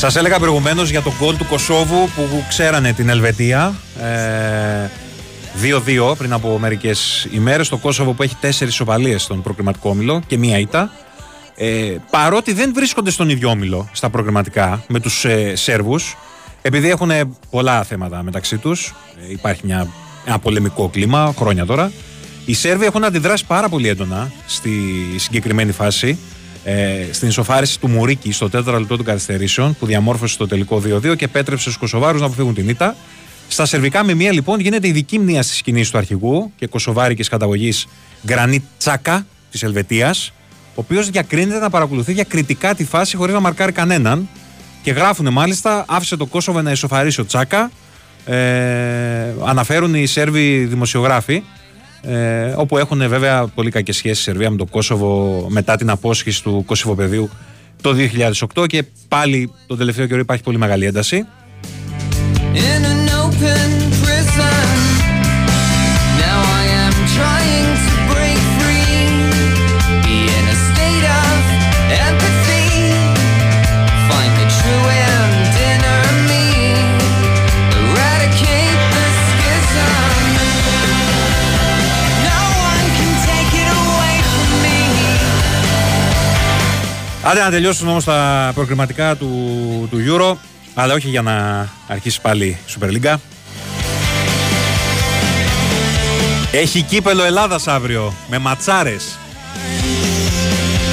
Speaker 1: Σας έλεγα προηγουμένως για το γκολ του Κωσόβου που ξέρανε την Ελβετία. Ε, 2-2 πριν από μερικές ημέρες. Το Κόσοβο που έχει τέσσερις σοβαλίες στον προκριματικό όμιλο και μία ήττα. Ε, παρότι δεν βρίσκονται στον ίδιο όμιλο στα προγραμματικά με τους ε, Σέρβους Επειδή έχουν πολλά θέματα μεταξύ τους, υπάρχει μια, ένα πολεμικό κλίμα χρόνια τώρα. Οι Σέρβοι έχουν αντιδράσει πάρα πολύ έντονα στη συγκεκριμένη φάση. Ε, στην ισοφάριση του Μουρίκη στο τέταρτο λεπτό των καθυστερήσεων που διαμόρφωσε το τελικό 2-2 και επέτρεψε στους Κωσοβάρου να αποφύγουν την ήττα. Στα σερβικά με μία λοιπόν γίνεται ειδική μνήμα στις κινήσεις του αρχηγού και κωσοβάρικη καταγωγής Γκρανίτ Τσάκα της Ελβετίας, ο οποίος διακρίνεται να παρακολουθεί διακριτικά τη φάση χωρίς να μαρκάρει κανέναν. Και γράφουν μάλιστα, άφησε το Κόσοβο να ισοφαρίσει ο Τσάκα. Ε, αναφέρουν οι Σέρβοι δημοσιογράφοι. Ε, όπου έχουν βέβαια πολύ κακές σχέσεις η Σερβία με το Κόσοβο μετά την απόσχηση του Κωσυβοπεδίου το 2008 και πάλι τον τελευταίο καιρό υπάρχει πολύ μεγάλη ένταση.
Speaker 10: in an open
Speaker 1: Άντε να τελειώσουν όμως τα προκριματικά του, του Euro αλλά όχι για να αρχίσει πάλι η Super League. Έχει κύπελο Ελλάδας αύριο με ματσάρες.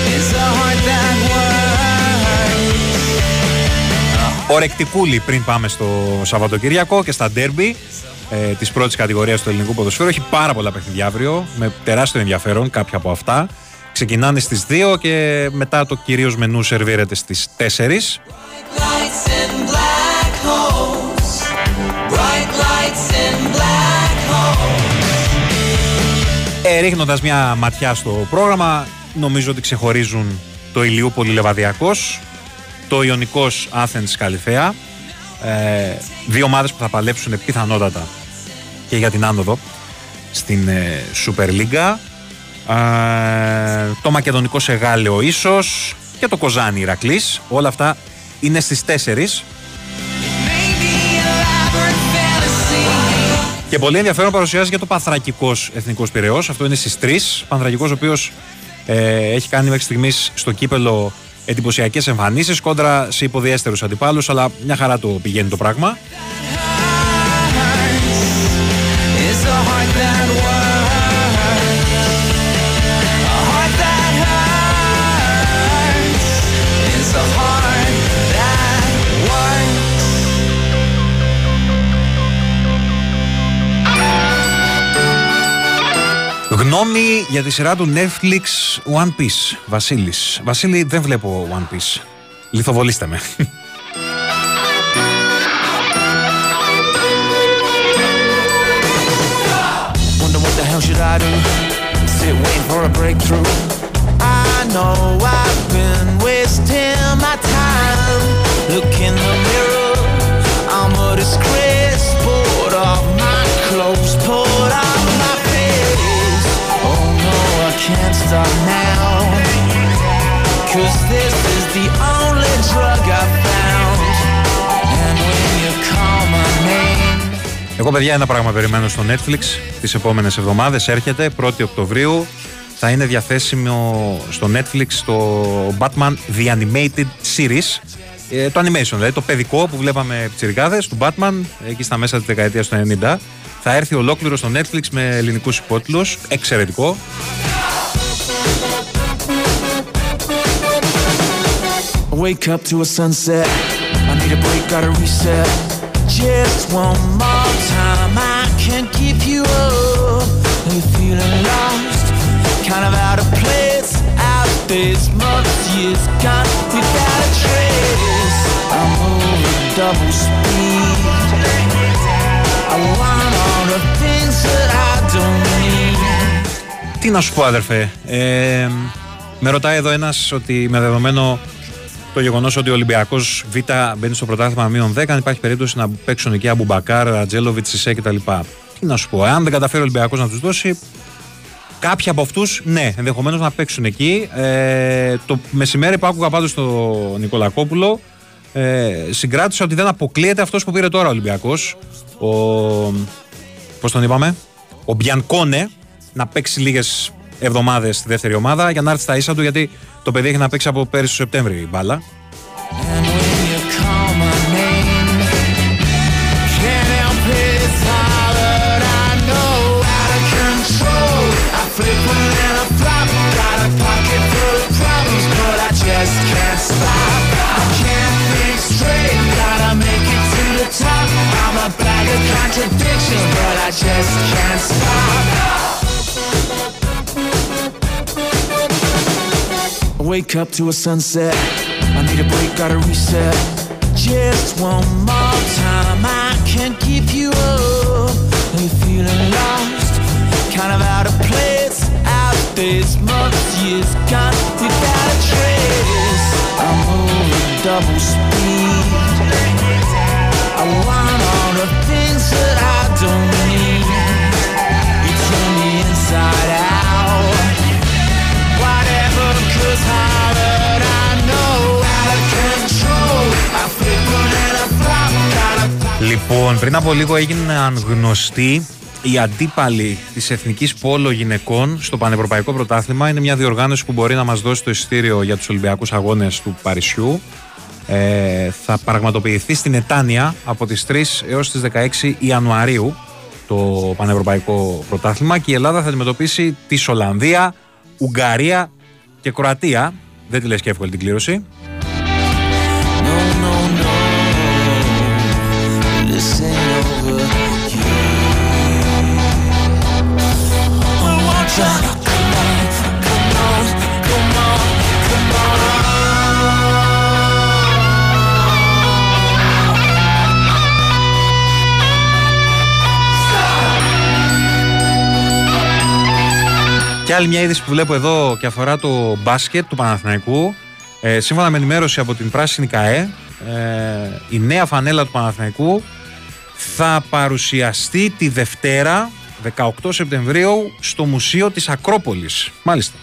Speaker 10: It's a heart that works.
Speaker 1: Ορεκτικούλη πριν πάμε στο Σαββατοκύριακο και στα ντέρμπι ε, της πρώτης κατηγορίας του ελληνικού ποδοσφαίρου. Έχει πάρα πολλά παιχνίδια αύριο με τεράστιο ενδιαφέρον κάποια από αυτά. Ξεκινάνε στις 2 και μετά το κυρίως μενού σερβίρεται στις 4.
Speaker 10: lights in black holes. Bright lights in black holes.
Speaker 1: Ε, Ρίχνοντας μια ματιά στο πρόγραμμα, νομίζω ότι ξεχωρίζουν το Ηλιούπολη Λεβαδιακός, το Ιωνικός Athens Καλυθέα. Ε, δύο ομάδες που θα παλέψουν πιθανότατα και για την άνοδο στην ε, Super League. Ε, το Μακεδονικό Σεγάλεο ίσως και το Κοζάνι Ηρακλής. Όλα αυτά είναι στις 4. Και πολύ ενδιαφέρον παρουσιάζει και το Παθρακικό Εθνικός Πυραιός. Αυτό είναι στις 3. Πανθρακικός, ο οποίος ε, έχει κάνει μέχρι στιγμής στο κύπελο εντυπωσιακές εμφανίσεις κόντρα σε υποδιέστερους αντιπάλους, αλλά μια χαρά το πηγαίνει το πράγμα. Γνώμη για τη σειρά του Netflix One Piece. Βασίλης. Βασίλη, δεν βλέπω One Piece. Λιθοβολήστε με.
Speaker 2: Wonder what the hell should I do? Sit waiting for a breakthrough. I know I've been Cause this is the only drug I've found. And when you call my name.
Speaker 1: Εγώ, παιδιά, ένα πράγμα περιμένω στο Netflix τις επόμενες εβδομάδες. Έρχεται 1η Οκτωβρίου. Θα είναι διαθέσιμο στο Netflix το Batman The Animated Series. Ε, το animation, δηλαδή το παιδικό που βλέπαμε πιτσιρικάδες του Batman εκεί στα μέσα της δεκαετίας του 90. Θα έρθει ολόκληρο στο Netflix με ελληνικούς υπότιτλους. Εξαιρετικό.
Speaker 2: Wake up to a sunset. I need a break, gotta reset. Just one more time, I can't keep you up. Are you feeling lost? Kind of out of place, out of space. Months, years gone without a trace. I'm moving double speed. I want all the things that I don't need.
Speaker 1: Τι να σου πω, αδερφέ. Ε, με ρωτάει εδώ ένα ότι με δεδομένο το γεγονός ότι ο Ολυμπιακός Β μπαίνει στο πρωτάθλημα μείον 10, αν υπάρχει περίπτωση να παίξουν εκεί Αμπουμπακάρ, Ατζέλοβιτ, Σισε κτλ. Τι να σου πω, αν δεν καταφέρει ο Ολυμπιακός να τους δώσει, κάποιοι από αυτούς, ναι, ενδεχομένως να παίξουν εκεί. Ε, το μεσημέρι που άκουγα πάντως στον Νικολακόπουλο, ε, συγκράτησα ότι δεν αποκλείεται αυτός που πήρε τώρα ο Ολυμπιακός. Ο. Πώς τον είπαμε, ο Μπιανκόνε, να παίξει λίγες εβδομάδες στη δεύτερη ομάδα για να έρθει στα ίσα του γιατί το παιδί έχει να παίξει από πέρυσι το Σεπτέμβρη η μπάλα.
Speaker 2: Wake up to a sunset. I need a break, gotta reset. Just one more time, I can't keep you up. Are you feeling lost? Kind of out of place. Out this months, years gone without a trace. I move at double speed. I want all the things that I don't need. You turn me inside out.
Speaker 1: Λοιπόν, πριν από λίγο έγιναν γνωστοί οι αντίπαλοι της Εθνικής Πόλο Γυναικών στο Πανευρωπαϊκό Πρωτάθλημα. Είναι μια διοργάνωση που μπορεί να μας δώσει το εισιτήριο για τους Ολυμπιακούς Αγώνες του Παρισιού. Ε, θα πραγματοποιηθεί στην Ετάνια από τις 3 έως τις 16 Ιανουαρίου το Πανευρωπαϊκό Πρωτάθλημα και η Ελλάδα θα αντιμετωπίσει τη Ολλανδία, Ουγγαρία και Κροατία. Δεν τη λες και εύκολη την κλήρωση. Και άλλη μια είδηση που βλέπω εδώ και αφορά το μπάσκετ του Παναθηναϊκού. Ε, σύμφωνα με ενημέρωση από την Πράσινη ΚαΕ, ε, η νέα φανέλα του Παναθηναϊκού θα παρουσιαστεί τη Δευτέρα 18 Σεπτεμβρίου στο Μουσείο της Ακρόπολης. Μάλιστα.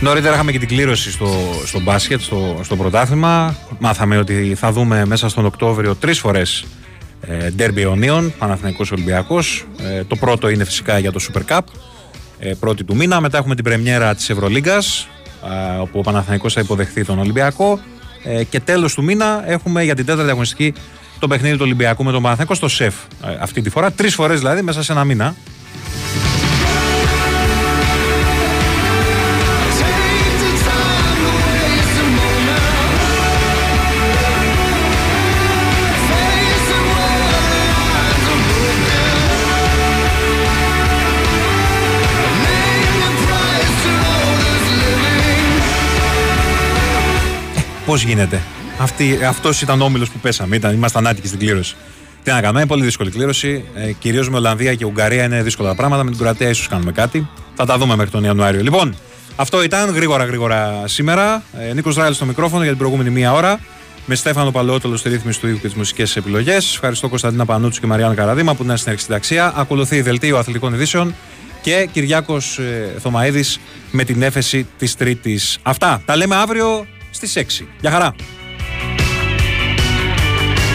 Speaker 1: Νωρίτερα είχαμε και την κλήρωση στο, στο μπάσκετ, στο, στο πρωτάθλημα. Μάθαμε ότι θα δούμε μέσα στον Οκτώβριο τρεις φορές ε, ντέρμπι αιωνίων, Παναθηναϊκός Ολυμπιακός. Ε, το πρώτο είναι φυσικά για το Super Cup, ε, πρώτη του μήνα. Μετά έχουμε την πρεμιέρα της Ευρωλίγκας, ε, όπου ο Παναθηναϊκός θα υποδεχθεί τον Ολυμπιακό. Ε, και τέλος του μήνα έχουμε για την τέταρτη αγωνιστική το παιχνίδι του Ολυμπιακού με τον Παναθηναϊκό στο ΣΕΦ. Ε, αυτή τη φορά, τρεις φορές δηλαδή μέσα σε ένα μήνα. Πώς γίνεται. Αυτή, αυτός ήταν ο όμιλος που πέσαμε. Ήταν, ήμασταν άτυχοι στην κλήρωση. Τι να κάνουμε, είναι πολύ δύσκολη κλήρωση. Ε, Κυρίως με Ολλανδία και Ουγγαρία είναι δύσκολα τα πράγματα. Με την Κροατία ίσως κάνουμε κάτι. Θα τα δούμε μέχρι τον Ιανουάριο. Λοιπόν, αυτό ήταν γρήγορα γρήγορα σήμερα. Ε, Νίκος Ράιλ στο μικρόφωνο για την προηγούμενη μία ώρα. Με Στέφανο Παλαιότολο στη ρύθμιση του ήχου και τις μουσικές επιλογές. Ευχαριστώ Κωνσταντίνα Πανούτσου και Μαριάννα Καραδίμα που ήταν στην αρχή συνταξία. Ακολουθεί η δελτίο αθλητικών ειδήσεων και Κυριάκος ε, Θωμαίδης με την έφεση της Τρίτης. Αυτά τα λέμε αύριο στις 6. Γεια χαρά!